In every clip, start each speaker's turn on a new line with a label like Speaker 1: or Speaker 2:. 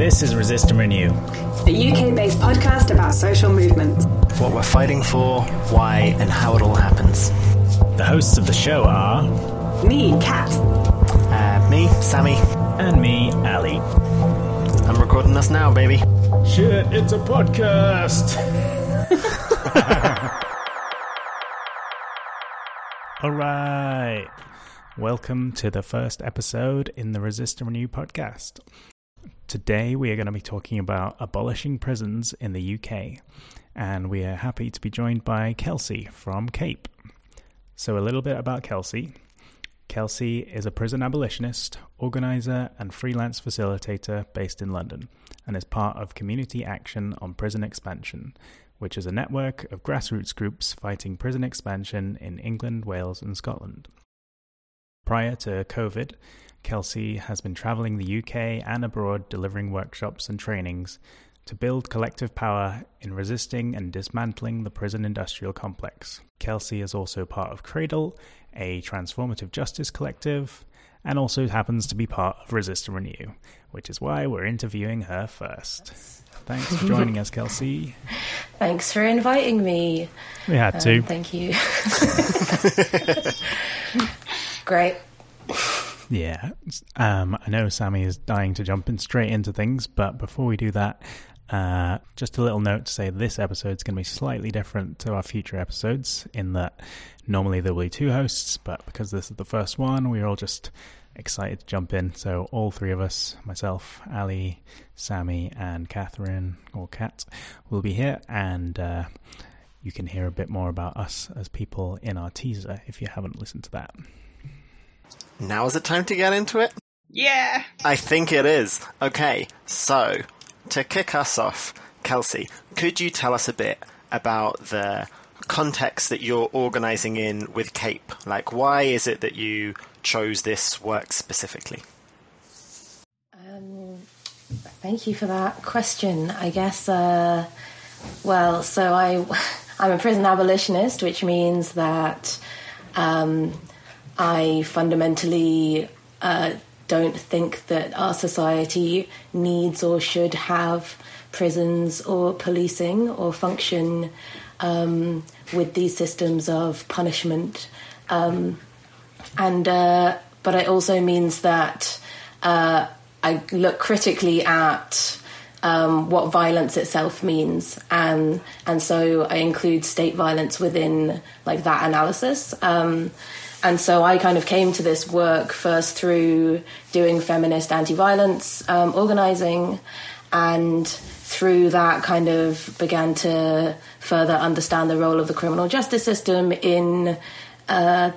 Speaker 1: This is Resist and Renew,
Speaker 2: the UK based podcast about social movements.
Speaker 3: What we're fighting for, why, and how it all happens.
Speaker 1: The hosts of the show are
Speaker 2: me, Kat,
Speaker 3: uh, me, Sammy,
Speaker 1: and me, Ali.
Speaker 3: I'm recording us now, baby.
Speaker 1: Shit, it's a podcast. all right. Welcome to the first episode in the Resist and Renew podcast. Today, we are going to be talking about abolishing prisons in the UK, and we are happy to be joined by Kelsey from CAPE. So, a little bit about Kelsey. Kelsey is a prison abolitionist, organizer, and freelance facilitator based in London, and is part of Community Action on Prison Expansion, which is a network of grassroots groups fighting prison expansion in England, Wales, and Scotland. Prior to COVID, Kelsey has been traveling the UK and abroad delivering workshops and trainings to build collective power in resisting and dismantling the prison industrial complex. Kelsey is also part of Cradle, a transformative justice collective, and also happens to be part of Resist and Renew, which is why we're interviewing her first. Thanks for joining us, Kelsey.
Speaker 4: Thanks for inviting me.
Speaker 1: We had to.
Speaker 4: Um, thank you. Great.
Speaker 1: Yeah. Um, I know Sammy is dying to jump in straight into things, but before we do that, uh, just a little note to say this episode is going to be slightly different to our future episodes in that normally there will be two hosts, but because this is the first one, we're all just excited to jump in. So all three of us, myself, Ali, Sammy, and Catherine or Kat, will be here, and uh, you can hear a bit more about us as people in our teaser if you haven't listened to that.
Speaker 3: Now is it time to get into it?
Speaker 2: Yeah.
Speaker 3: I think it is. Okay, so to kick us off, Kelsey, could you tell us a bit about the context that you're organizing in with CAPE? Like, why is it that you chose this work specifically?
Speaker 4: Um, thank you for that question. I guess, uh, well, so I, I'm a prison abolitionist, which means that um, I fundamentally uh, don't think that our society needs or should have prisons or policing or function um, with these systems of punishment. Um, and uh, but it also means that uh, I look critically at um, what violence itself means, and and so I include state violence within like that analysis. Um, and so I kind of came to this work first through doing feminist anti-violence um, organizing, and through that kind of began to further understand the role of the criminal justice system in uh,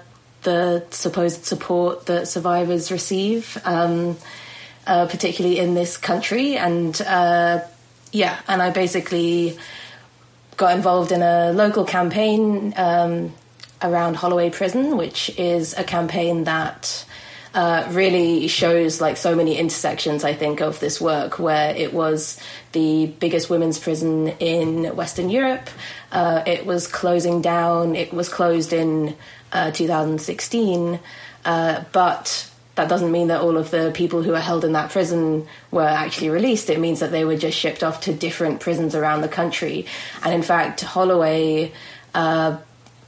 Speaker 4: the supposed support that survivors receive, um, uh, particularly in this country. And uh, yeah, and I basically got involved in a local campaign um, around Holloway Prison, which is a campaign that uh, really shows like so many intersections, I think, of this work, where it was the biggest women's prison in Western Europe. Uh, it was closing down. It was closed in uh, 2016, uh, but that doesn't mean that all of the people who were held in that prison were actually released. It means that they were just shipped off to different prisons around the country. And in fact, Holloway uh,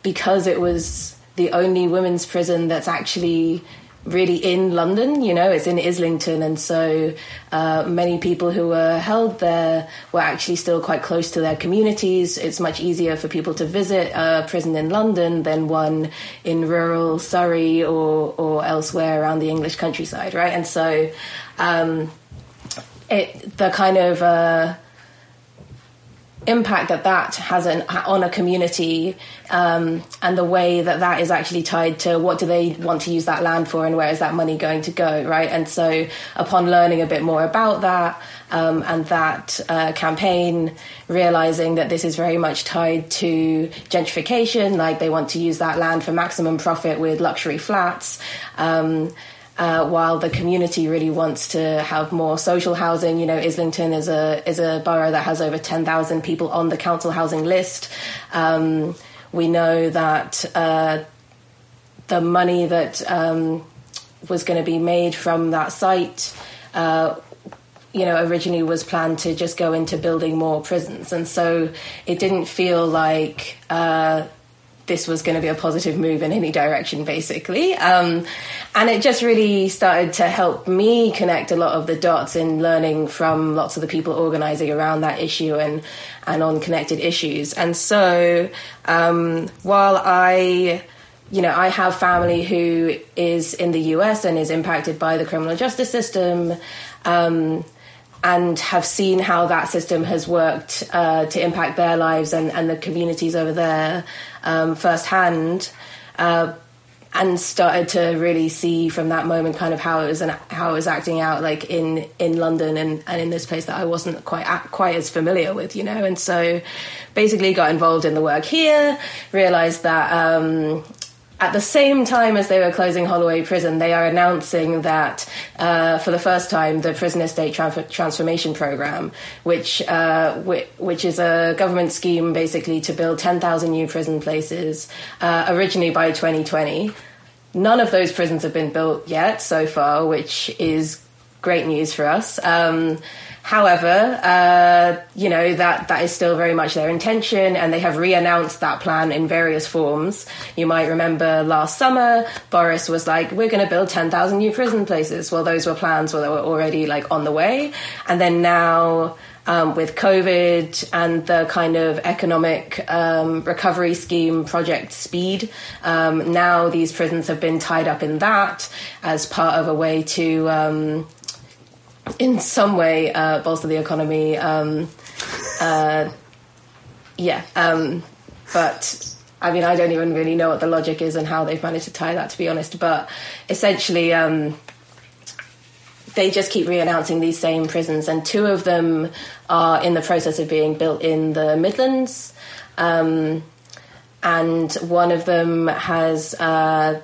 Speaker 4: because it was the only women's prison that's actually really in London. You know, it's in Islington, and so uh, many people who were held there were actually still quite close to their communities. It's much easier for people to visit a prison in London than one in rural Surrey or or elsewhere around the English countryside, right? And so, um, it the kind of uh, impact that that has an, on a community um, and the way that that is actually tied to what do they want to use that land for and where is that money going to go right? And so upon learning a bit more about that um, and that uh, campaign realizing that this is very much tied to gentrification like they want to use that land for maximum profit with luxury flats um, uh, while the community really wants to have more social housing. You know, Islington is a is a borough that has over ten thousand people on the council housing list. Um, we know that uh, the money that um, was going to be made from that site. Uh, you know, originally was planned to just go into building more prisons. And so it didn't feel like uh, this was going to be a positive move in any direction, basically. Um, and it just really started to help me connect a lot of the dots in learning from lots of the people organizing around that issue and, and on connected issues. And so um, while I you know, I have family who is in the US and is impacted by the criminal justice system. Um, and have seen how that system has worked uh, to impact their lives and, and the communities over there um, firsthand, uh, and started to really see from that moment kind of how it was and how it was acting out like in in London and, and in this place that I wasn't quite quite as familiar with, you know, and so basically got involved in the work here, realized that. Um, at the same time as they were closing Holloway Prison, they are announcing that uh, for the first time, the Prison Estate Transformation Program, which uh, which is a government scheme basically to build 10,000 new prison places, uh, originally by 2020. None of those prisons have been built yet so far, which is great news for us. Um, However, uh, you know that that is still very much their intention, and they have re-announced that plan in various forms. You might remember last summer, Boris was like, "We're going to build ten thousand new prison places." Well, those were plans that were already like on the way, and then now. Um, with COVID and the kind of economic um, recovery scheme, Project Speed. Um, now these prisons have been tied up in that as part of a way to um, in some way uh, bolster the economy. Um, uh, yeah, um, but I mean, I don't even really know what the logic is and how they've managed to tie that, to be honest. But essentially, um, they just keep re-announcing these same prisons, and two of them are in the process of being built in the Midlands. Um, and one of them has uh,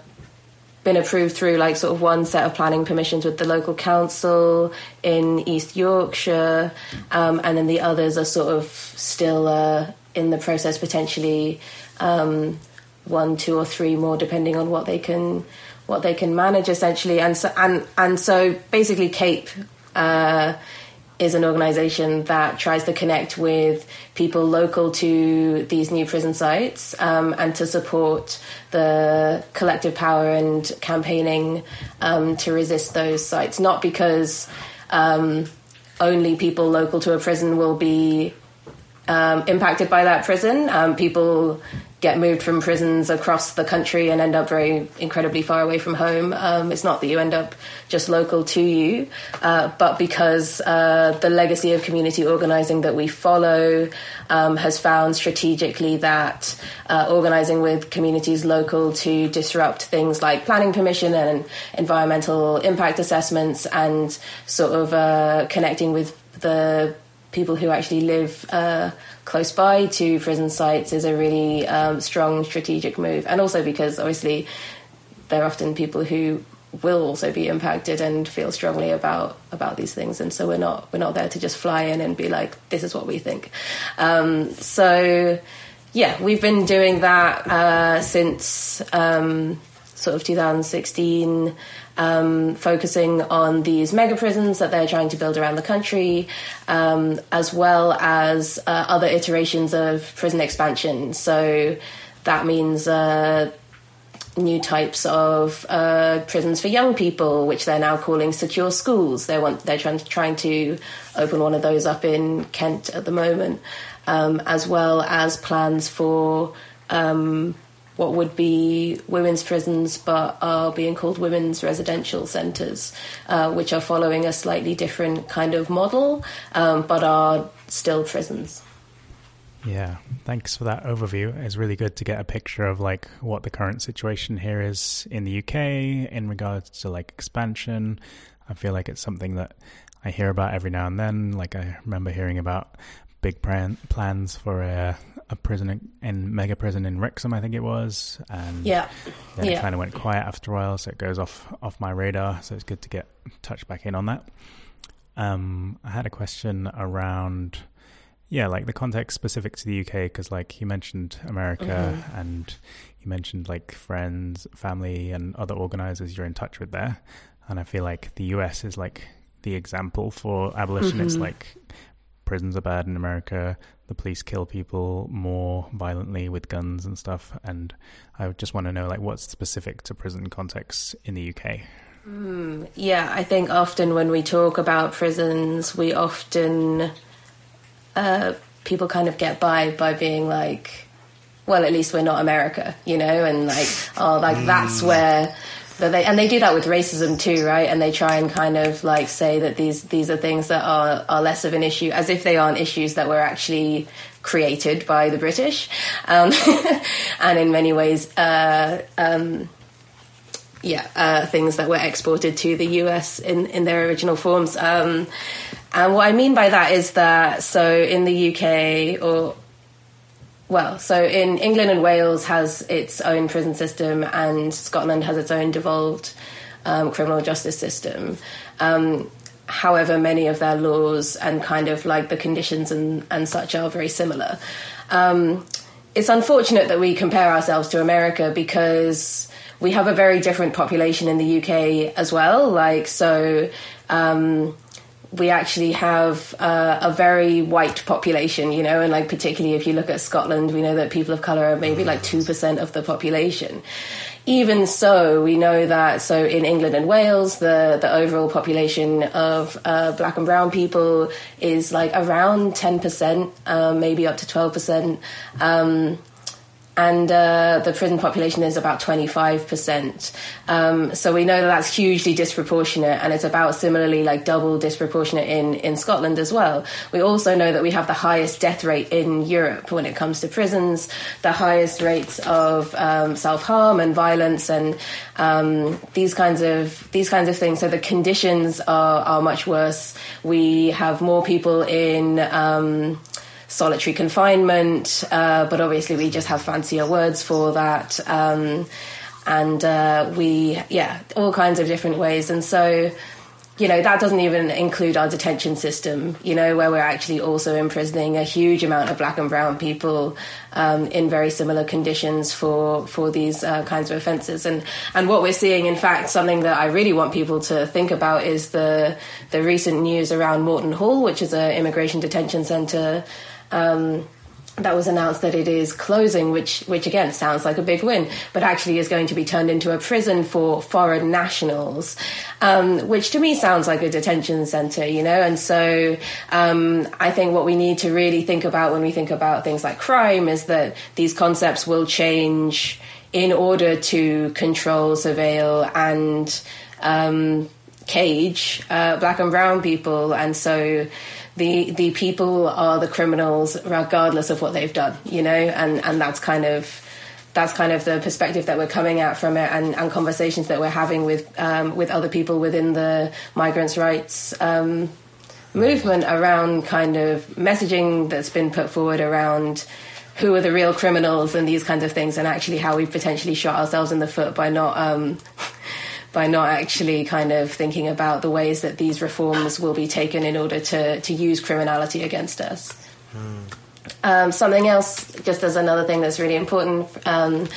Speaker 4: been approved through like sort of one set of planning permissions with the local council in East Yorkshire, um, and then the others are sort of still uh, in the process, potentially um, one, two, or three more, depending on what they can what they can manage essentially. And so and and so basically, Cape. Uh, is an organization that tries to connect with people local to these new prison sites um, and to support the collective power and campaigning um, to resist those sites. Not because um, only people local to a prison will be um, impacted by that prison. Um, people get moved from prisons across the country and end up very incredibly far away from home. Um, it's not that you end up just local to you, uh, but because uh, the legacy of community organising that we follow um, has found strategically that uh, organising with communities local to disrupt things like planning permission and environmental impact assessments and sort of uh, connecting with the people who actually live uh, close by to prison sites is a really um, strong strategic move, and also because obviously they're often people who will also be impacted and feel strongly about about these things, and so we're not we're not there to just fly in and be like, this is what we think. Um, so yeah, we've been doing that uh, since um, sort of 2016 um, focusing on these mega prisons that they're trying to build around the country, um, as well as uh, other iterations of prison expansion. So that means uh, new types of uh, prisons for young people, which they're now calling secure schools. They want they're trying to, trying to open one of those up in Kent at the moment, um, as well as plans for um, what would be women's prisons but are being called women's residential centres, uh, which are following a slightly different kind of model um, but are still prisons.
Speaker 1: Yeah, thanks for that overview. It's really good to get a picture of like what the current situation here is in the UK in regards to like expansion. I feel like it's something that I hear about every now and then. Like I remember hearing about big plan- plans for a, a prison in, mega prison in Wrexham, I think it was, and
Speaker 4: yeah,
Speaker 1: then
Speaker 4: yeah.
Speaker 1: it kind of went quiet after a while, so it goes off off my radar. So it's good to get touched back in on that. Um, I had a question around, yeah, like the context specific to the UK, because like you mentioned America mm-hmm. and you mentioned like friends, family, and other organizers you're in touch with there, and I feel like the US is like the example for abolitionists. Like prisons are bad in America. The police kill people more violently with guns and stuff. And I just want to know, like, what's specific to prison contexts in the UK?
Speaker 4: Yeah, I think often when we talk about prisons, we often uh, people kind of get by by being like, well, at least we're not America, you know, and like, oh, like that's where. They and they do that with racism too, right? And they try and kind of like say that these these are things that are are less of an issue, as if they aren't issues that were actually created by the British, um, and in many ways, uh, um, yeah, uh, things that were exported to the US in, in their original forms. Um, and what I mean by that is that so in the UK or well, so in England and Wales has its own prison system, and Scotland has its own devolved um, criminal justice system. Um, however, many of their laws and kind of like the conditions and, and such are very similar. Um, it's unfortunate that we compare ourselves to America because we have a very different population in the UK as well. Like, so um, we actually have uh, a very white population, you know, and like particularly if you look at Scotland, we know that people of color are maybe like 2% of the population. Even so, we know that so in England and Wales, the, the overall population of uh, black and brown people is like around 10%, um, maybe up to 12%. Um, and uh, the prison population is about 25%. Um, so we know that that's hugely disproportionate, and it's about similarly like double disproportionate in, in Scotland as well. We also know that we have the highest death rate in Europe when it comes to prisons, the highest rates of um, self harm and violence, and um, these kinds of these kinds of things. So the conditions are are much worse. We have more people in um, solitary confinement, uh, but obviously we just have fancier words for that. Um, and uh, we, yeah, all kinds of different ways. And so, you know, that doesn't even include our detention system, you know, where we're actually also imprisoning a huge amount of black and brown people um, in very similar conditions for for these uh, kinds of offences. And and what we're seeing, in fact, something that I really want people to think about is the the recent news around Morton Hall, which is an immigration detention centre. Um, that was announced that it is closing, which which again sounds like a big win, but actually is going to be turned into a prison for foreign nationals, um, which to me sounds like a detention centre, you know. And so um, I think what we need to really think about when we think about things like crime is that these concepts will change in order to control, surveil, and um, cage uh, black and brown people, and so the the people are the criminals regardless of what they've done you know? And and that's kind of that's kind of the perspective that we're coming at from it and, and conversations that we're having with um, with other people within the migrants rights um, movement around kind of messaging that's been put forward around who are the real criminals and these kinds of things and actually how we've potentially shot ourselves in the foot by not um, by not actually kind of thinking about the ways that these reforms will be taken in order to, to use criminality against us. Um, something else, just as another thing that's really important, um,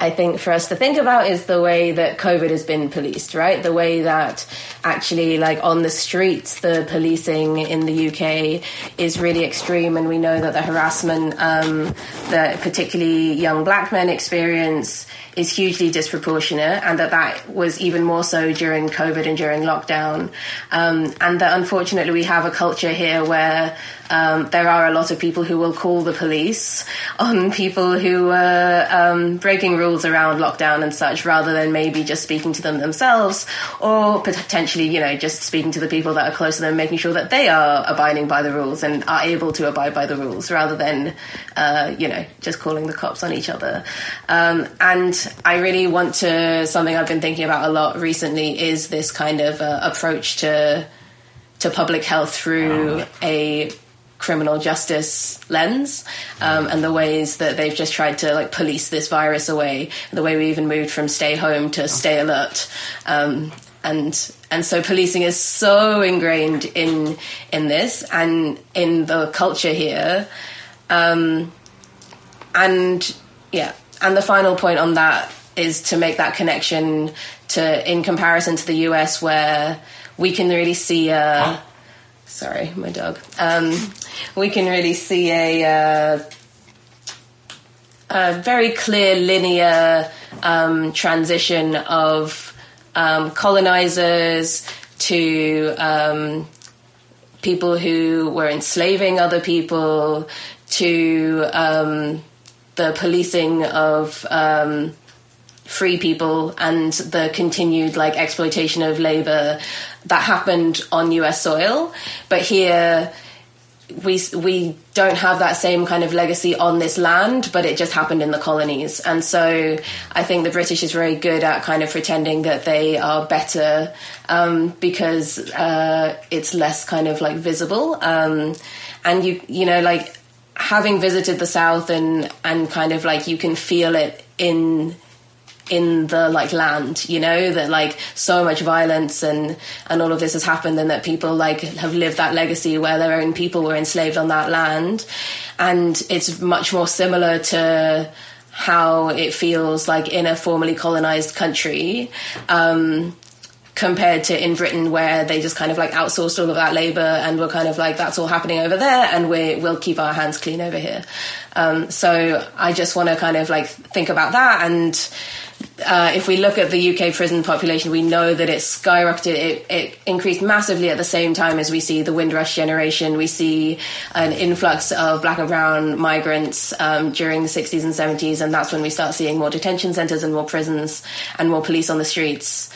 Speaker 4: I think for us to think about is the way that COVID has been policed, right? The way that actually, like on the streets, the policing in the UK is really extreme, and we know that the harassment um, that particularly young black men experience is hugely disproportionate, and that that was even more so during COVID and during lockdown, um, and that unfortunately we have a culture here where um, there are a lot of people who will call the police on people who are um, breaking rules around lockdown and such, rather than maybe just speaking to them themselves, or potentially, you know, just speaking to the people that are close to them, making sure that they are abiding by the rules and are able to abide by the rules, rather than, uh, you know, just calling the cops on each other. Um, and I really want to something I've been thinking about a lot recently is this kind of uh, approach to to public health through a criminal justice lens um, and the ways that they've just tried to like police this virus away the way we even moved from stay home to stay alert. Um, and and so policing is so ingrained in in this and in the culture here. Um, and yeah and the final point on that is to make that connection to in comparison to the US, where we can really see a. Sorry, my dog. Um, we can really see a, uh, a very clear linear um, transition of um, colonizers to um, people who were enslaving other people to um, the policing of um, free people and the continued like exploitation of labor that happened on US soil but here we we don't have that same kind of legacy on this land, but it just happened in the colonies. And so I think the British is very good at kind of pretending that they are better um, because uh, it's less kind of like visible. Um, and you you know like having visited the South and and kind of like you can feel it in in the like land you know that like so much violence and and all of this has happened and that people like have lived that legacy where their own people were enslaved on that land. And it's much more similar to how it feels like in a formerly colonized country. Um, compared to in Britain where they just kind of like outsourced all of that labor and we're kind of like that's all happening over there and we will keep our hands clean over here. Um, so I just want to kind of like think about that and uh, if we look at the UK prison population, we know that it's skyrocketed. It, it, increased massively at the same time as we see the Windrush generation. We see an influx of black and brown migrants um, during the 60s and 70s, and that's when we start seeing more detention centres and more prisons and more police on the streets.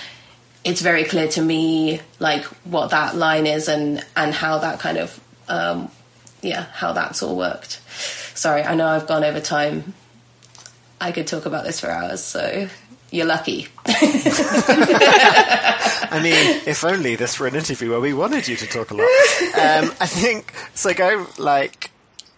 Speaker 4: It's very clear to me, like what that line is and and how that kind of, um, yeah, how that's all worked. Sorry, I know I've gone over time. I could talk about this for hours, so you're lucky.
Speaker 3: I mean, if only this were an interview where we wanted you to talk a lot. Um, I think so. Go like,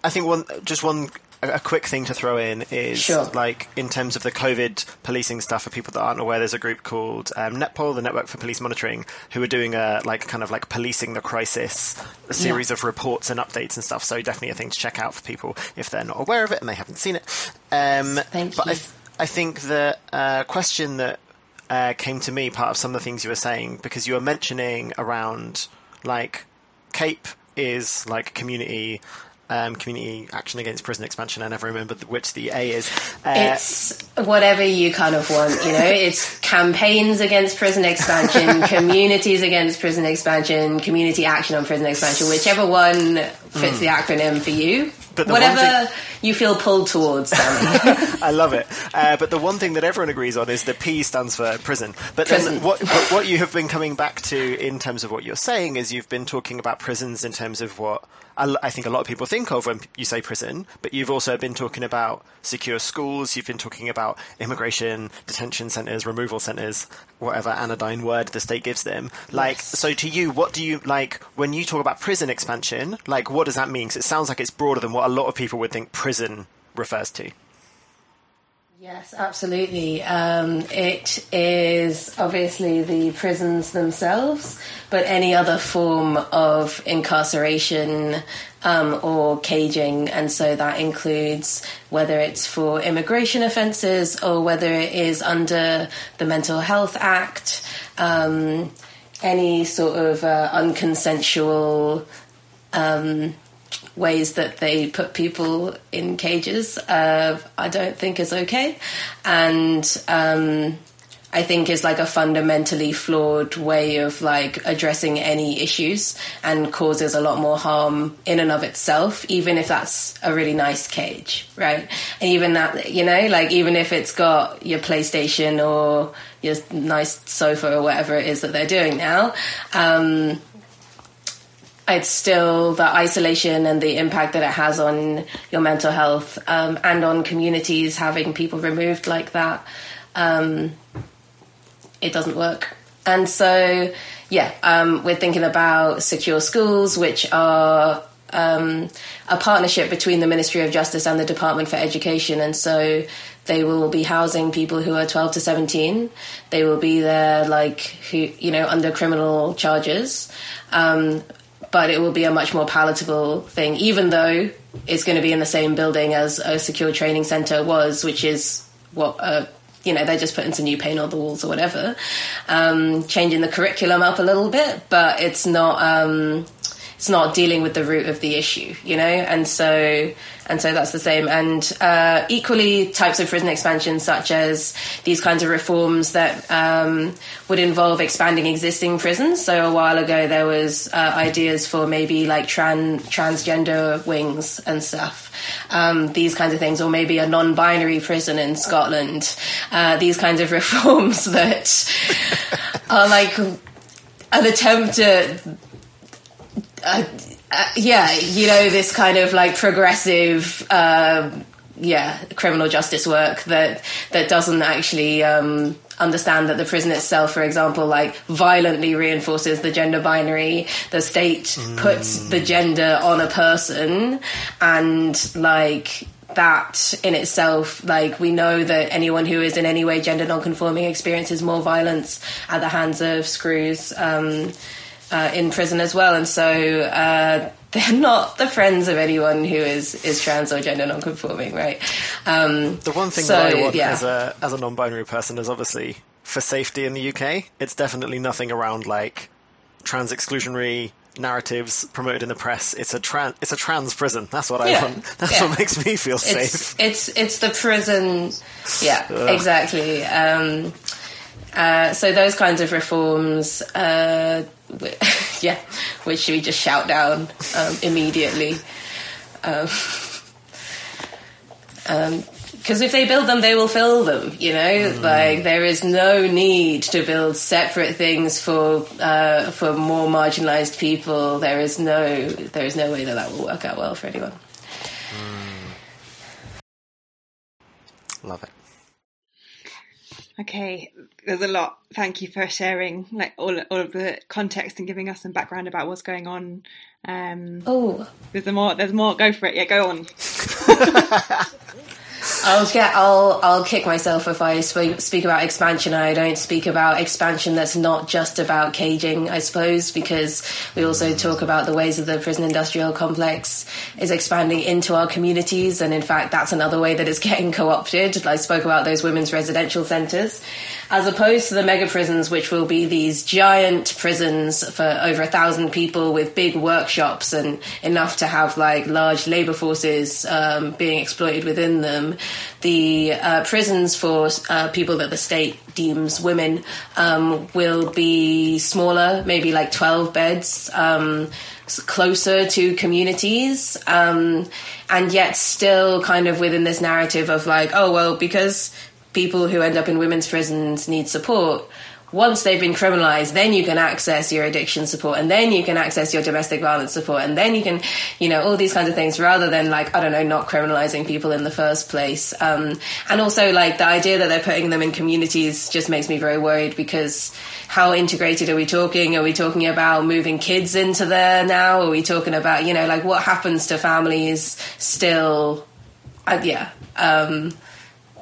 Speaker 3: I think one just one a quick thing to throw in is
Speaker 4: Sure.
Speaker 3: like in terms of the COVID policing stuff for people that aren't aware. There's a group called um, NetPol, the Network for Police Monitoring, who are doing a like kind of like policing the crisis, a series of reports and updates and stuff. So definitely a thing to check out for people if they're not aware of it and they haven't seen it. Um,
Speaker 4: Thank
Speaker 3: but I, th- I think the uh, question that uh, came to me part of some of the things you were saying because you were mentioning around like Cape is like community um, community action against prison expansion. I never remember which the A is. Uh,
Speaker 4: It's whatever you kind of want, you know. It's campaigns against prison expansion, communities against prison expansion, community action on prison expansion, whichever one fits the acronym for you.
Speaker 3: Hmm. But
Speaker 4: whatever you feel pulled towards,
Speaker 3: I love it. Uh, but the one thing that everyone agrees on is the P stands for prison. But then
Speaker 4: Prison.
Speaker 3: what, but what you have been coming back to in terms of what you're saying is you've been talking about prisons in terms of what I think a lot of people think of when you say prison, but you've also been talking about secure schools, you've been talking about immigration, detention centres, removal centres, whatever anodyne word the state gives them. Like, so to you, what do you, like, when you talk about prison expansion, like, what does that mean? 'Cause it sounds like it's broader than what a lot of people would think prison refers to.
Speaker 4: Yes, absolutely. Um, it is obviously the prisons themselves, but any other form of incarceration um, or caging. And so that includes whether it's for immigration offences or whether it is under the Mental Health Act, um, any sort of uh, unconsensual ways that they put people in cages, uh, I don't think is okay. And um, I think is like a fundamentally flawed way of like addressing any issues and causes a lot more harm in and of itself, even if that's a really nice cage, right? And even that, you know, like even if it's got your PlayStation or your nice sofa or whatever it is that they're doing now, um, it's still the isolation and the impact that it has on your mental health um, and on communities having people removed like that. Um, it doesn't work. And so yeah um, we're thinking about secure schools which are um, a partnership between the ministry of justice and the department for education. And so they will be housing people who are 12 to 17 they will be there like who you know under criminal charges. Um, but it will be a much more palatable thing, even though it's going to be in the same building as a secure training center was, which is what a you know they're just putting some new paint on the walls or whatever, um, changing the curriculum up a little bit, but it's not um, it's not dealing with the root of the issue, you know, and so and so that's the same. And uh, equally, types of prison expansion, such as these kinds of reforms that um, would involve expanding existing prisons. So a while ago, there was uh, ideas for maybe like tran- transgender wings and stuff. Um, these kinds of things, or maybe a non-binary prison in Scotland. Uh, these kinds of reforms that are like an attempt at uh, uh, yeah, you know, this kind of like progressive, um, yeah, criminal justice work that that doesn't actually um, understand that the prison itself, for example, like violently reinforces the gender binary. The state mm. puts the gender on a person, and like that in itself, like we know that anyone who is in any way gender non-conforming experiences more violence at the hands of screws. Um, uh, in prison as well, and so uh, they're not the friends of anyone who is is trans or gender non-conforming, right? Um,
Speaker 3: the one thing so, that I want yeah. as a as a non-binary person is obviously for safety in the UK. It's definitely nothing around like trans exclusionary narratives promoted in the press. It's a trans it's a trans prison. That's what yeah. I want. That's yeah. what makes me feel
Speaker 4: it's,
Speaker 3: safe.
Speaker 4: It's it's the prison. Yeah, Ugh. exactly. Um, uh, so those kinds of reforms, uh, yeah, which we just shout down um, immediately? Because um, um, if they build them, they will fill them. You know, mm. like there is no need to build separate things for uh, for more marginalised people. There is no there is no way that that will work out well for anyone. Mm.
Speaker 3: Love it.
Speaker 5: Okay, there's a lot. Thank you for sharing like all all of the context and giving us some background about what's going on. Um,
Speaker 4: oh,
Speaker 5: there's more. There's more. Go for it. Yeah, go on.
Speaker 4: I'll get. I'll. I'll kick myself if I speak, speak about expansion. I don't speak about expansion that's not just about caging. I suppose because we also talk about the ways that the prison industrial complex is expanding into our communities, and in fact, that's another way that it's getting co-opted. I spoke about those women's residential centres as opposed to the mega prisons, which will be these giant prisons for over a thousand people with big workshops and enough to have like large labor forces um, being exploited within them. The uh, prisons for uh, people that the state deems women um, will be smaller, maybe like 12 beds. Um, closer to communities um, and yet still kind of within this narrative of like oh well because people who end up in women's prisons need support once they've been criminalized, then you can access your addiction support and then you can access your domestic violence support and then you can, you know, all these kinds of things rather than like, I don't know, not criminalizing people in the first place. Um, and also like the idea that they're putting them in communities just makes me very worried because how integrated are we talking? Are we talking about moving kids into there now? Are we talking about, you know, like what happens to families still? Uh, yeah. Um,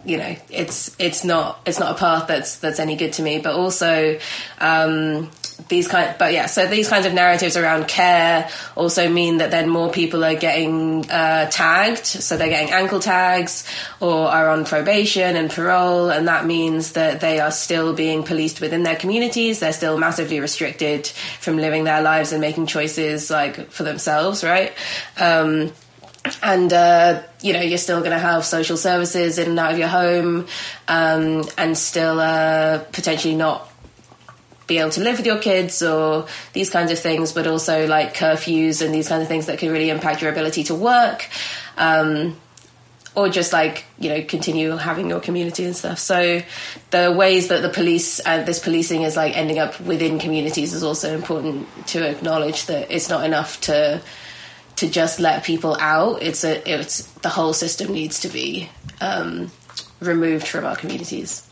Speaker 4: you know it's it's not it's not a path that's that's any good to me. But also um, these kind but yeah so these kinds of narratives around care also mean that then more people are getting uh, tagged. So they're getting ankle tags or are on probation and parole. And that means that they are still being policed within their communities. They're still massively restricted from living their lives and making choices like for themselves right? Um, and uh, you know you're still going to have social services in and out of your home um, and still uh, potentially not be able to live with your kids or these kinds of things but also like curfews and these kinds of things that can really impact your ability to work um, or just like you know continue having your community and stuff. So the ways that the police and this policing is like ending up within communities is also important to acknowledge that it's not enough to to just let people out. It's a it's the whole system needs to be um, removed from our communities.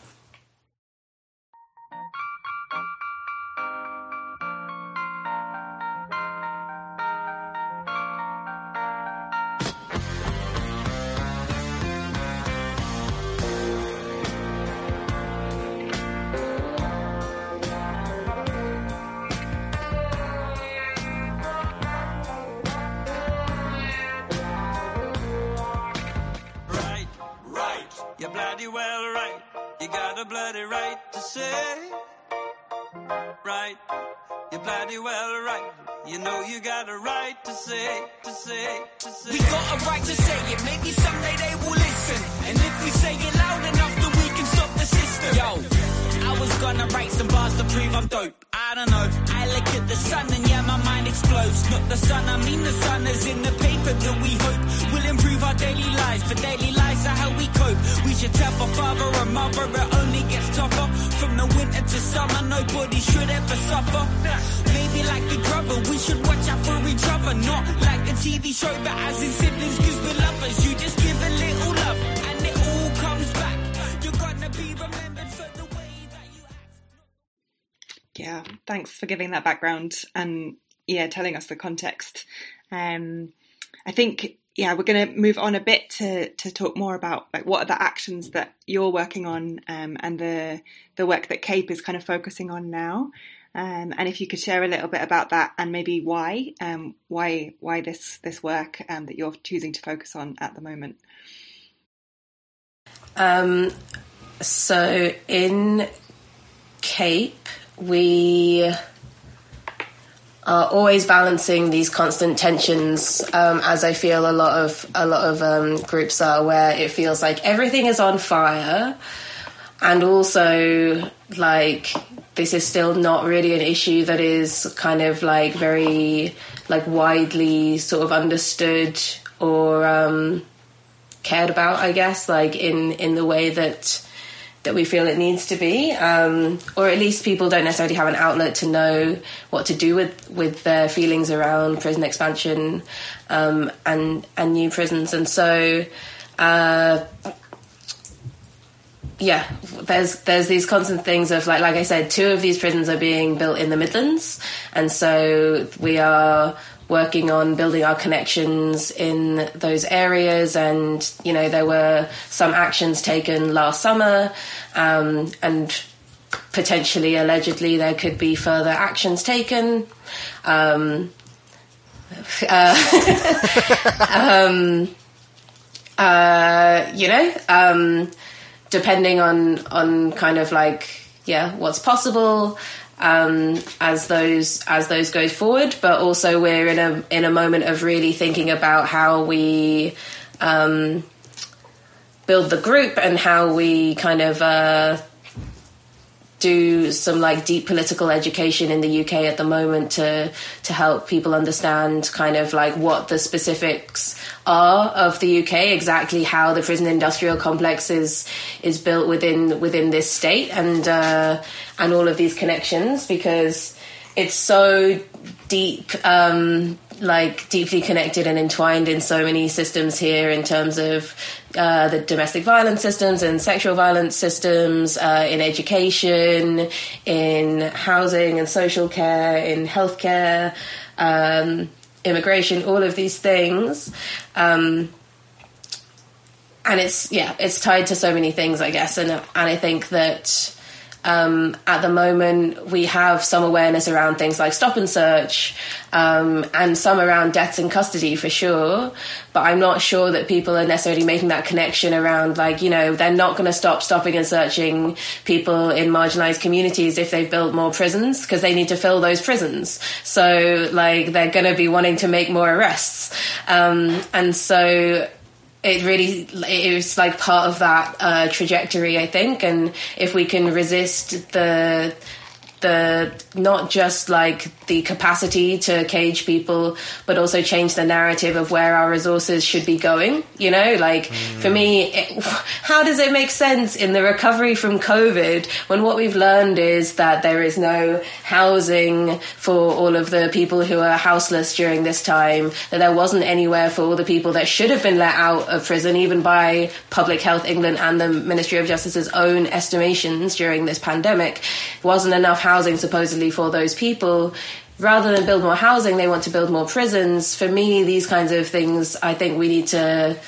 Speaker 5: Yeah, thanks for giving that background and yeah, telling us the context. Um, I think yeah, we're going to move on a bit to to talk more about like what are the actions that you're working on um, and the the work that CAPE is kind of focusing on now. Um, and if you could share a little bit about that and maybe why um, why why this this work um, that you're choosing to focus on at the moment.
Speaker 4: Um, so in Cape, we are always balancing these constant tensions, um, as I feel a lot of a lot of um, groups are, where it feels like everything is on fire, and also like this is still not really an issue that is kind of like very like widely sort of understood or um, cared about, I guess, like in in the way that that we feel it needs to be, um, or at least people don't necessarily have an outlet to know what to do with with their feelings around prison expansion um, and and new prisons, and so. Uh, yeah, there's there's these constant things of like like I said, two of these prisons are being built in the Midlands, and so we are working on building our connections in those areas. And you know, there were some actions taken last summer, um, and potentially, allegedly, there could be further actions taken. Um, uh, um, uh, you know. Um, depending on on kind of like yeah what's possible um, as those as those go forward but also we're in a in a moment of really thinking about how we um, build the group and how we kind of uh, do some like deep political education in the UK at the moment to to help people understand kind of like what the specifics are of the UK, exactly how the prison industrial complex is is built within within this state, and uh, and all of these connections because it's so deep. Um, like deeply connected and entwined in so many systems here in terms of uh, the domestic violence systems and sexual violence systems, uh, in education, in housing and social care, in healthcare, um, immigration, all of these things. Um, and it's yeah, it's tied to so many things, I guess, and and I think that um, at the moment, we have some awareness around things like stop and search, um, and some around deaths in custody for sure. But I'm not sure that people are necessarily making that connection around, like, you know, they're not going to stop stopping and searching people in marginalized communities if they've built more prisons because they need to fill those prisons. So, like, they're going to be wanting to make more arrests. Um, and so, it really it was like part of that uh, trajectory, I think. And if we can resist the the not just like the capacity to cage people, but also change the narrative of where our resources should be going. You know, like mm. for me, it, how does it make sense in the recovery from COVID when what we've learned is that there is no housing for all of the people who are houseless during this time, that there wasn't anywhere for all the people that should have been let out of prison, even by Public Health England and the Ministry of Justice's own estimations during this pandemic, wasn't enough housing supposedly for those people rather than build more housing, they want to build more prisons. For me, these kinds of things, I think we need to.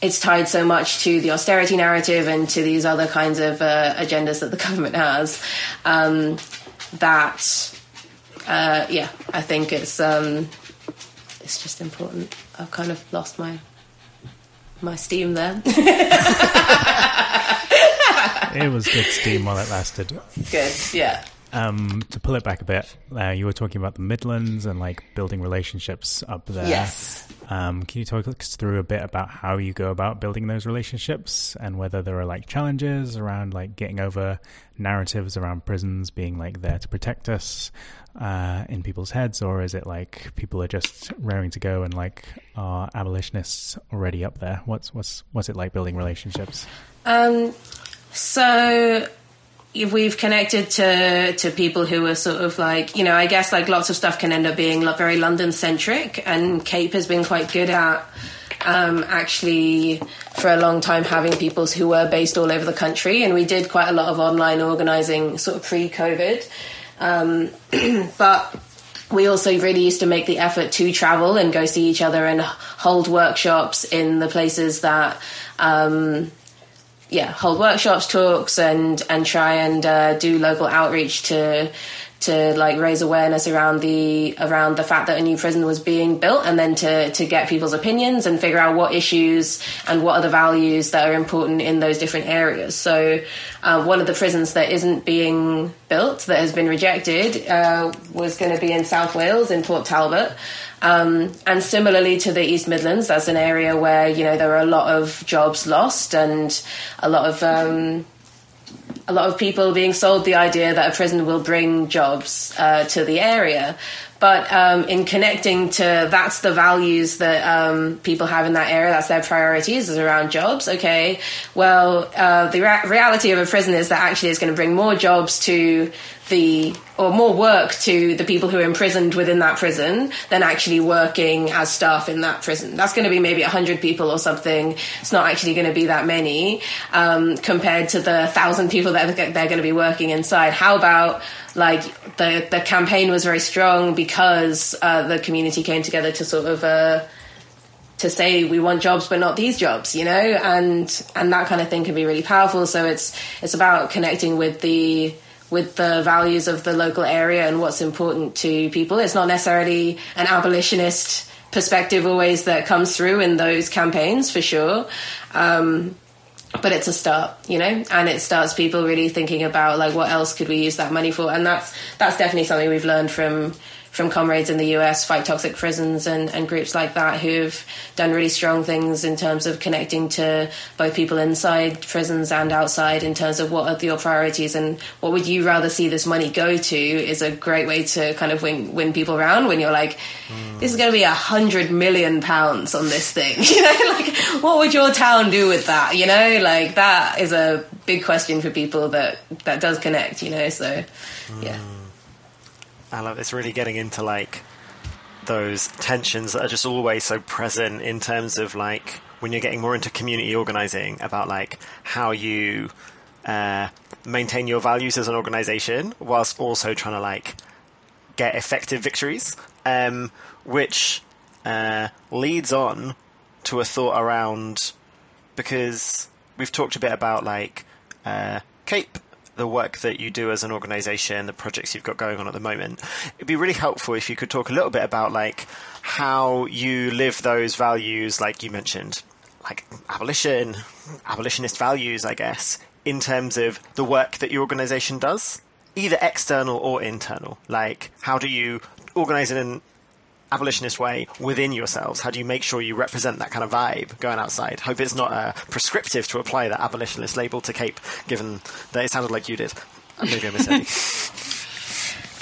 Speaker 4: It's tied so much to the austerity narrative and to these other kinds of uh, agendas that the government has um, that, uh, yeah, I think it's um, it's just important. I've kind of lost my my steam there.
Speaker 1: it was good steam while it lasted.
Speaker 4: Good, yeah.
Speaker 1: Um, to pull it back a bit, uh, you were talking about the Midlands and like building relationships up there.
Speaker 4: Yes.
Speaker 1: Um, can you talk us through a bit about how you go about building those relationships and whether there are like challenges around like getting over narratives around prisons being like there to protect us uh, in people's heads, or is it like people are just raring to go and like are abolitionists already up there? What's what's what's it like building relationships?
Speaker 4: Um, so we've connected to to people who are sort of like you know I guess like lots of stuff can end up being very London centric, and Cape has been quite good at um, actually for a long time having people who were based all over the country, and we did quite a lot of online organising sort of pre COVID, um, but. We also really used to make the effort to travel and go see each other and hold workshops in the places that um, yeah, hold workshops, talks, and and try and uh, do local outreach to to like raise awareness around the around the fact that a new prison was being built, and then to to get people's opinions and figure out what issues and what are the values that are important in those different areas. So, uh, one of the prisons that isn't being built that has been rejected uh, was going to be in South Wales in Port Talbot. Um, and similarly to the East Midlands, that's an area where you know there are a lot of jobs lost and a lot of um, a lot of people being sold the idea that a prison will bring jobs uh, to the area. But um, in connecting to that's the values that um, people have in that area, that's their priorities is around jobs. Okay, well, uh, the ra- reality of a prison is that actually it's going to bring more jobs to the or more work to the people who are imprisoned within that prison than actually working as staff in that prison. That's going to be maybe 100 people or something. It's not actually going to be that many um, compared to the thousand people that they're going to be working inside. How about like the the campaign was very strong because uh, the community came together to sort of. Uh, to say we want jobs but not these jobs you know and and that kind of thing can be really powerful so it's it's about connecting with the with the values of the local area and what's important to people. It's not necessarily an abolitionist perspective always that comes through in those campaigns for sure. Um, but it's a start, you know, and it starts people really thinking about like what else could we use that money for, and that's that's definitely something we've learned from from comrades in the US, Fight Toxic Prisons, and, and groups like that who've done really strong things in terms of connecting to both people inside prisons and outside in terms of what are your priorities and what would you rather see this money go to is a great way to kind of win, win people around when you're like, this is going to be a hundred million pounds on this thing. You know, like what would your town do with that? You know, like that is a big question for people that, that does connect, you know, so yeah. Mm.
Speaker 3: I love it's really getting into like those tensions that are just always so present in terms of like when you're getting more into community organizing about like how you uh, maintain your values as an organization whilst also trying to like get effective victories, um, which uh, leads on to a thought around because we've talked a bit about like uh, Cape the work that you do as an organization, the projects you've got going on at the moment. It'd be really helpful if you could talk a little bit about like how you live those values, like you mentioned, like abolition, abolitionist values, I guess, in terms of the work that your organization does, either external or internal. Like, how do you organize in an abolitionist way within yourselves? How do you make sure you represent that kind of vibe going outside? Hope it's not uh, prescriptive to apply that abolitionist label to Cape, given that it sounded like you did. Maybe I misheard you.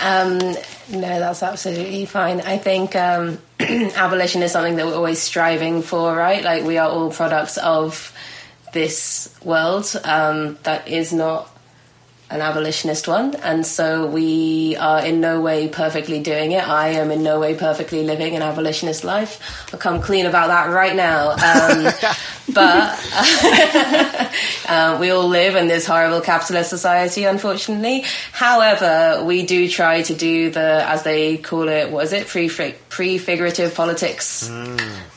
Speaker 4: Um, no, that's absolutely fine. I think um, abolition is something that we're always striving for, right? Like we are all products of this world um, that is not an abolitionist one, and so we are in no way perfectly doing it. I am in no way perfectly living an abolitionist life. I'll come clean about that right now. Um, but uh, we all live in this horrible capitalist society, unfortunately. However, we do try to do the, as they call it, what is it, prefigurative politics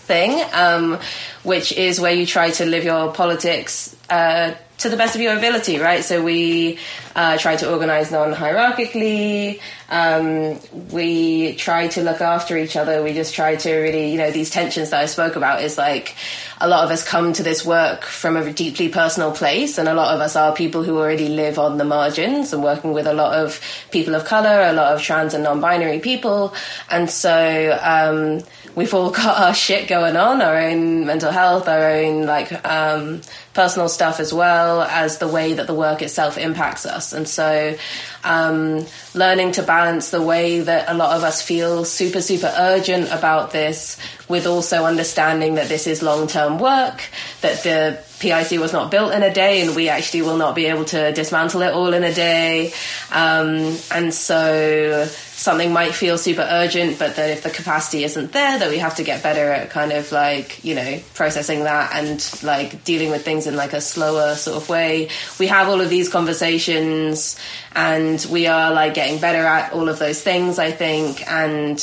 Speaker 4: thing, um, which is where you try to live your politics. Uh, to the best of your ability, right? So we uh, try to organize non hierarchically. um, we try to look after each other. We just try to really, you know, these tensions that I spoke about is like a lot of us come to this work from a deeply personal place, and a lot of us are people who already live on the margins and working with a lot of people of color, a lot of trans and non binary people. And so, um, we've all got our shit going on, our own mental health, our own like um, personal stuff as well as the way that the work itself impacts us. And so, um, learning to balance the way that a lot of us feel super, super urgent about this with also understanding that this is long term work, that the PIC was not built in a day and we actually will not be able to dismantle it all in a day. Um, and so something might feel super urgent, but that if the capacity isn't there, that we have to get better at kind of like, you know, processing that and like dealing with things in like a slower sort of way. We have all of these conversations and we are like getting better at all of those things, I think. And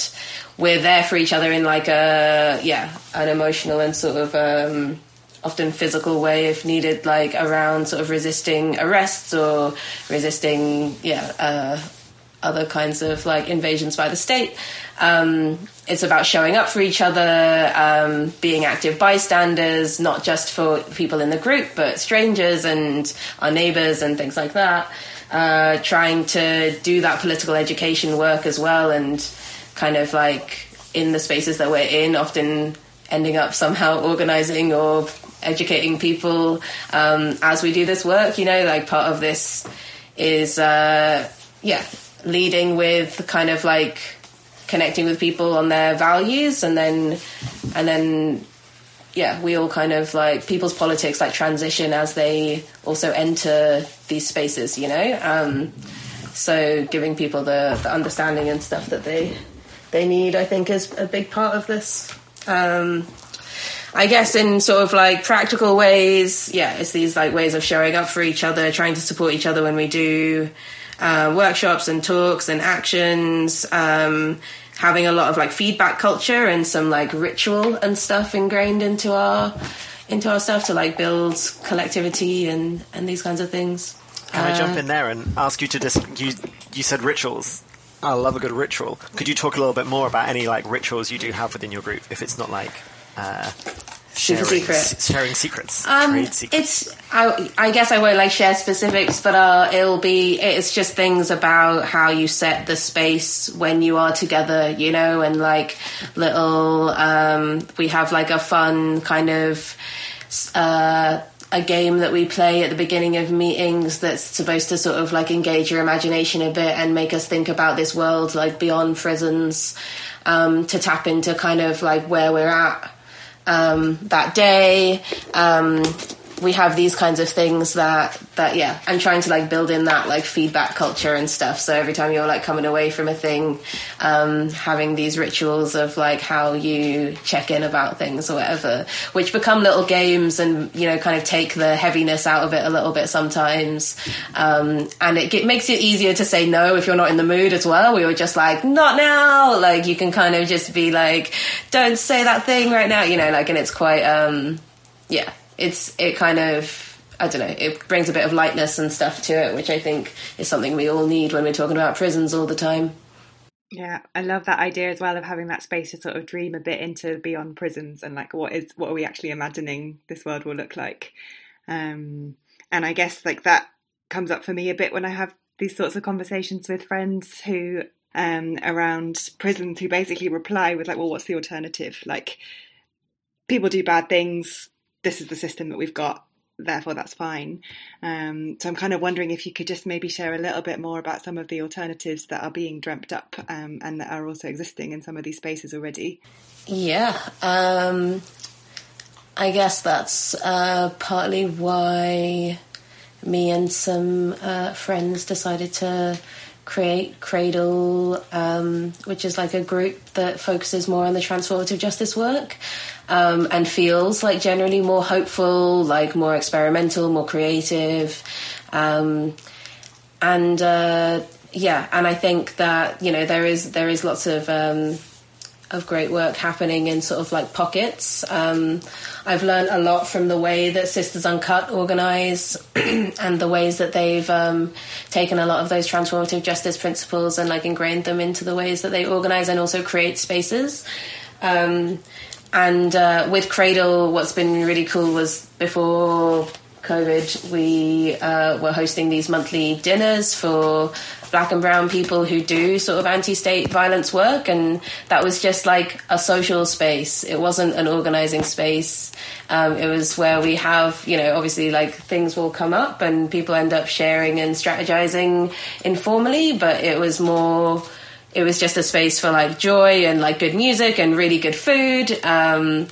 Speaker 4: we're there for each other in like a, yeah, an emotional and sort of, um, often physical way if needed, like around sort of resisting arrests or resisting, yeah, uh, other kinds of like invasions by the state. Um, it's about showing up for each other, um, being active bystanders, not just for people in the group, but strangers and our neighbors and things like that. Uh, trying to do that political education work as well, and kind of like in the spaces that we're in, often ending up somehow organizing or educating people um, as we do this work. You know, like part of this is, uh, yeah, leading with kind of like connecting with people on their values, and then and then yeah, we all kind of like people's politics like transition as they also enter these spaces. You know, um, so giving people the, the understanding and stuff that they they need, I think, is a big part of this. Um, I guess in sort of like practical ways, yeah, it's these like ways of showing up for each other, trying to support each other when we do uh, workshops and talks and actions. Um, having a lot of like feedback culture and some like ritual and stuff ingrained into our into our stuff to like build collectivity and and these kinds of things.
Speaker 3: Can I jump in there and ask you to dis- you you said rituals. I love a good ritual. Could you talk a little bit more about any like rituals you do have within your group if it's not like uh, sharing,
Speaker 4: secret.
Speaker 3: sharing secrets,
Speaker 4: Um,
Speaker 3: secrets?
Speaker 4: it's I, I guess I won't like share specifics, but uh, it'll be it's just things about how you set the space when you are together, you know, and like little um, we have like a fun kind of uh, a game that we play at the beginning of meetings that's supposed to sort of like engage your imagination a bit and make us think about this world like beyond prisons um, to tap into kind of like where we're at um, that day. Um, we have these kinds of things that that yeah, and trying to like build in that like feedback culture and stuff. So every time you're like coming away from a thing, um, having these rituals of like how you check in about things or whatever, which become little games and you know kind of take the heaviness out of it a little bit sometimes. Um, and it, it makes it easier to say no if you're not in the mood as well. We were just like not now, like you can kind of just be like, don't say that thing right now, you know, like and it's quite um, yeah it's it kind of I don't know it brings a bit of lightness and stuff to it, which I think is something we all need when we're talking about prisons all the time.
Speaker 5: Yeah, I love that idea as well of having that space to sort of dream a bit into beyond prisons and like what is what are we actually imagining this world will look like. Um, and I guess like that comes up for me a bit when I have these sorts of conversations with friends who um, around prisons who basically reply with like, well, what's the alternative? Like people do bad things. This is the system that we've got. Therefore, that's fine. Um, so I'm kind of wondering if you could just maybe share a little bit more about some of the alternatives that are being dreamt up um, and that are also existing in some of these spaces already.
Speaker 4: Yeah, um, I guess that's uh, partly why me and some uh, friends decided to create Cradle, um, which is like a group that focuses more on the transformative justice work um, and feels like generally more hopeful, like more experimental, more creative. Um, and uh, yeah, and I think that you know there is there is lots of um, of great work happening in sort of like pockets. Um, I've learned a lot from the way that Sisters Uncut organise and the ways that they've um, taken a lot of those transformative justice principles and like ingrained them into the ways that they organise and also create spaces. Um, and uh, with Cradle, what's been really cool was before COVID, we uh, were hosting these monthly dinners for black and brown people who do sort of anti-state violence work and that was just like a social space. It wasn't an organizing space. Um, it was where we have you know obviously like things will come up and people end up sharing and strategizing informally but it was more it was just a space for like joy and like good music and really good food. Um,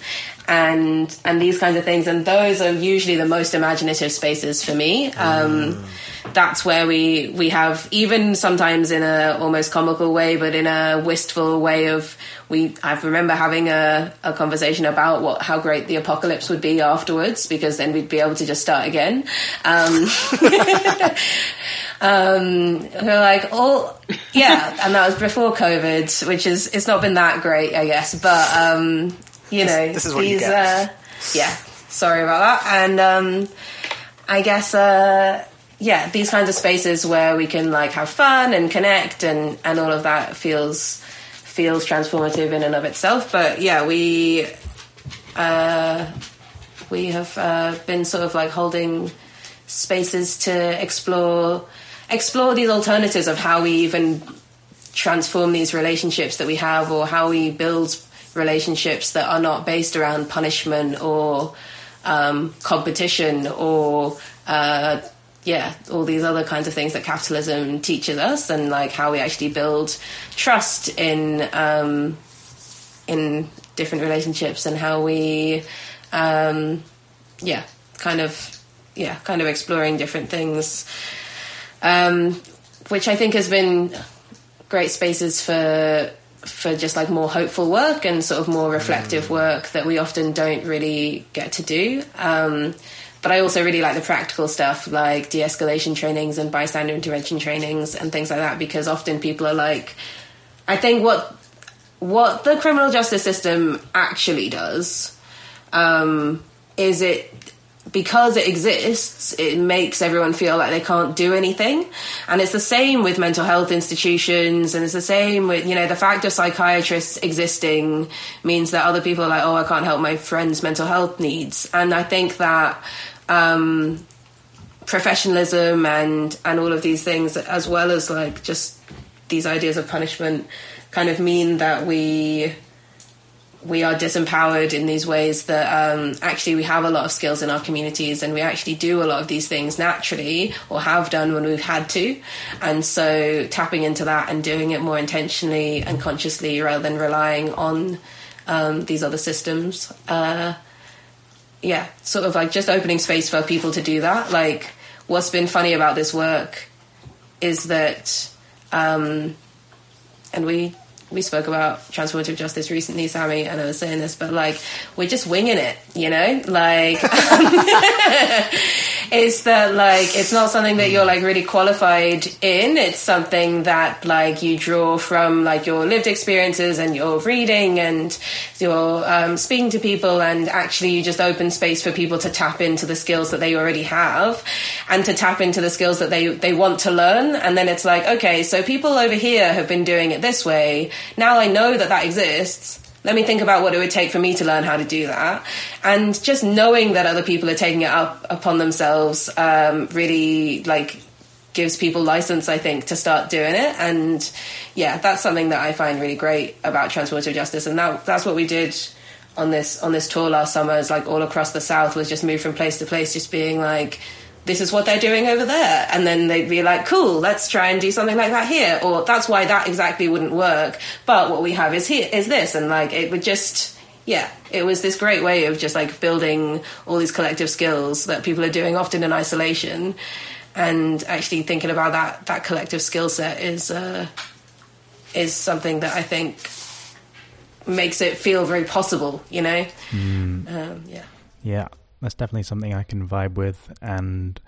Speaker 4: and and these kinds of things. And those are usually the most imaginative spaces for me. Um, that's where we we have even sometimes in a almost comical way but in a wistful way of we I remember having a, a conversation about what how great the apocalypse would be afterwards because then we'd be able to just start again. Um, um, we're like, oh, yeah, and that was before COVID, which is it's not been that great, I guess, but um, you
Speaker 3: This-
Speaker 4: know,
Speaker 3: this is what you
Speaker 4: these,
Speaker 3: get.
Speaker 4: Uh, yeah, sorry about that, and um, I guess, uh, yeah, these kinds of spaces where we can like have fun and connect and and all of that feels feels transformative in and of itself. But yeah, we uh, we have uh, been sort of like holding spaces to explore explore these alternatives of how we even transform these relationships that we have or how we build relationships that are not based around punishment or um, competition or uh, yeah all these other kinds of things that capitalism teaches us and like how we actually build trust in um, in different relationships and how we um, yeah kind of yeah kind of exploring different things um, which I think has been great spaces for for just like more hopeful work and sort of more reflective work that we often don't really get to do. Um, but I also really like the practical stuff like de-escalation trainings and bystander intervention trainings and things like that because often people are like, I think what what the criminal justice system actually does um, is it because it exists, it makes everyone feel like they can't do anything. And it's the same with mental health institutions, and it's the same with, you know, the fact of psychiatrists existing means that other people are like, oh, I can't help my friend's mental health needs. And I think that um, professionalism and, and all of these things, as well as like just these ideas of punishment, kind of mean that we we are disempowered in these ways that um, actually we have a lot of skills in our communities and we actually do a lot of these things naturally or have done when we've had to. And so tapping into that and doing it more intentionally and consciously rather than relying on um, these other systems. Uh, yeah, sort of like just opening space for people to do that. Like, what's been funny about this work is that, um, and we we spoke about transformative justice recently, Sammy, and I was saying this, but like we're just winging it, you know? Like um, it's that like it's not something that you're like really qualified in. It's something that like you draw from like your lived experiences and your reading and your um, speaking to people, and actually you just open space for people to tap into the skills that they already have and to tap into the skills that they they want to learn. And then it's like, okay, so people over here have been doing it this way. Now I know that that exists let me think about what it would take for me to learn how to do that. And just knowing that other people are taking it up upon themselves um, really like gives people license i think to start doing it. And yeah that's something that i find really great about transformative justice. And that that's what we did on this on this tour last summer is like all across the south was just moved from place to place just being like this is what they're doing over there. And then they'd be like, cool, let's try and do something like that here. Or that's why that exactly wouldn't work. But what we have is here, is this. And like, it would just, yeah, it was this great way of just like building all these collective skills that people are doing often in isolation. And actually thinking about that, that collective skill set is, uh, is something that I think makes it feel very possible, you know? Um, yeah.
Speaker 1: Yeah, that's definitely something I can vibe with. And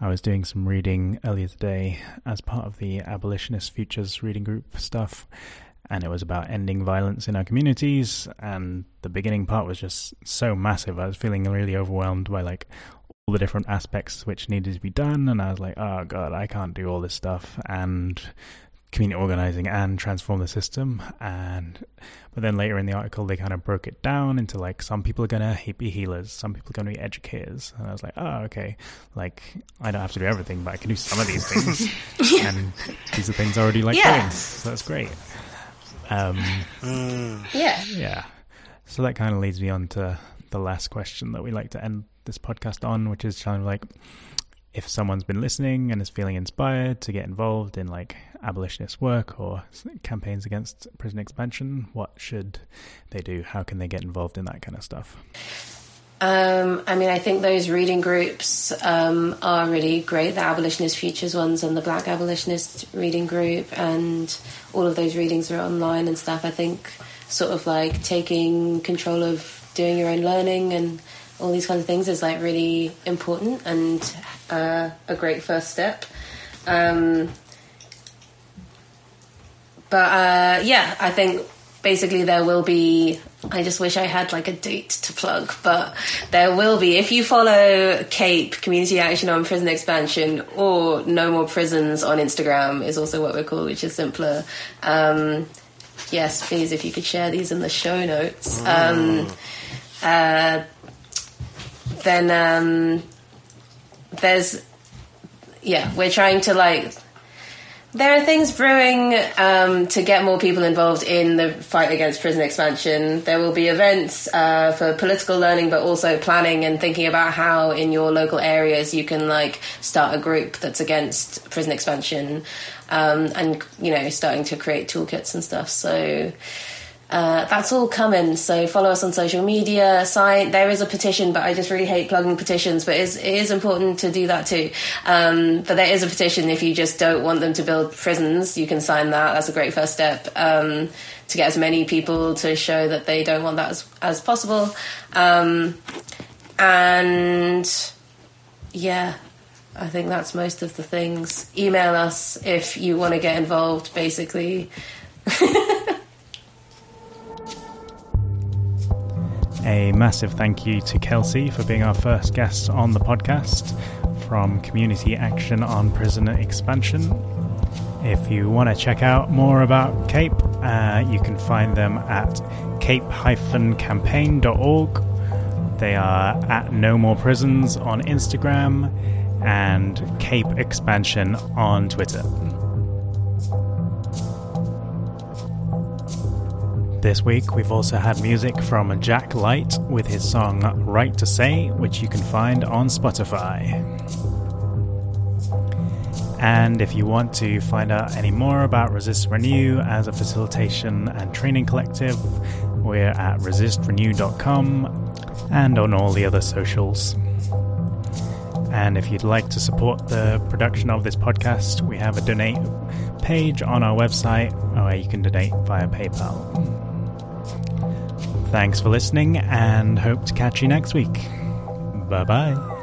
Speaker 1: I was doing some reading earlier today as part of the Abolitionist Futures reading group stuff. and it was about ending violence in our communities. And the beginning part was just so massive. I was feeling really overwhelmed by like all the different aspects which needed to be done, and I was like, oh god, I can't do all this stuff. And community organizing and transform the system and but then later in the article they kind of broke it down into like some people are going to be healers some people are going to be educators and i was like oh okay. Like i don't have to do everything but i can do some of these things. And these are things I already like
Speaker 4: Yeah.
Speaker 1: doing so that's great. Um
Speaker 4: Yeah.
Speaker 1: yeah. So that kind of leads me on to the last question that we like to end this podcast on which is kind of like if someone's been listening and is feeling inspired to get involved in like abolitionist work or campaigns against prison expansion, what should they do? How can they get involved in that kind of stuff?
Speaker 4: Um, I mean, I think those reading groups um, are really great. The Abolitionist Futures ones and the Black Abolitionist reading group, and all of those readings are online and stuff. I think sort of like taking control of doing your own learning and all these kinds of things is like really important and uh, a great first step. Um, but uh, yeah, I think basically there will be. I just wish I had like a date to plug, but there will be. If you follow CAPE Community Action on Prison Expansion or No More Prisons on Instagram is also what we're called, which is simpler. Um, yes, please, if you could share these in the show notes. Um, uh, then um, there's yeah, we're trying to like there are things brewing um, to get more people involved in the fight against prison expansion. There will be events uh, for political learning, but also planning and thinking about how in your local areas you can like start a group that's against prison expansion, um, and you know starting to create toolkits and stuff. So. Uh, that's all coming. So follow us on social media. Sign. There is a petition, but I just really hate plugging petitions. But it's, it is important to do that too. Um, but there is a petition. If you just don't want them to build prisons, you can sign that. That's a great first step um, to get as many people to show that they don't want that as, as possible. Um, and yeah, I think that's most of the things. Email us if you want to get involved. Basically.
Speaker 1: A massive thank you to Kelsey for being our first guest on the podcast from Community Action on Prison Expansion. If you want to check out more about CAPE, uh, you can find them at cape-campaign.org. They are at No More Prisons on Instagram and Cape Expansion on Twitter. This week, we've also had music from Jack Light with his song Right to Say, which you can find on Spotify. And if you want to find out any more about Resist Renew as a facilitation and training collective, we're at resistrenew.com and on all the other socials. And if you'd like to support the production of this podcast, we have a donate page on our website where you can donate via PayPal. Thanks for listening and hope to catch you next week. Bye bye.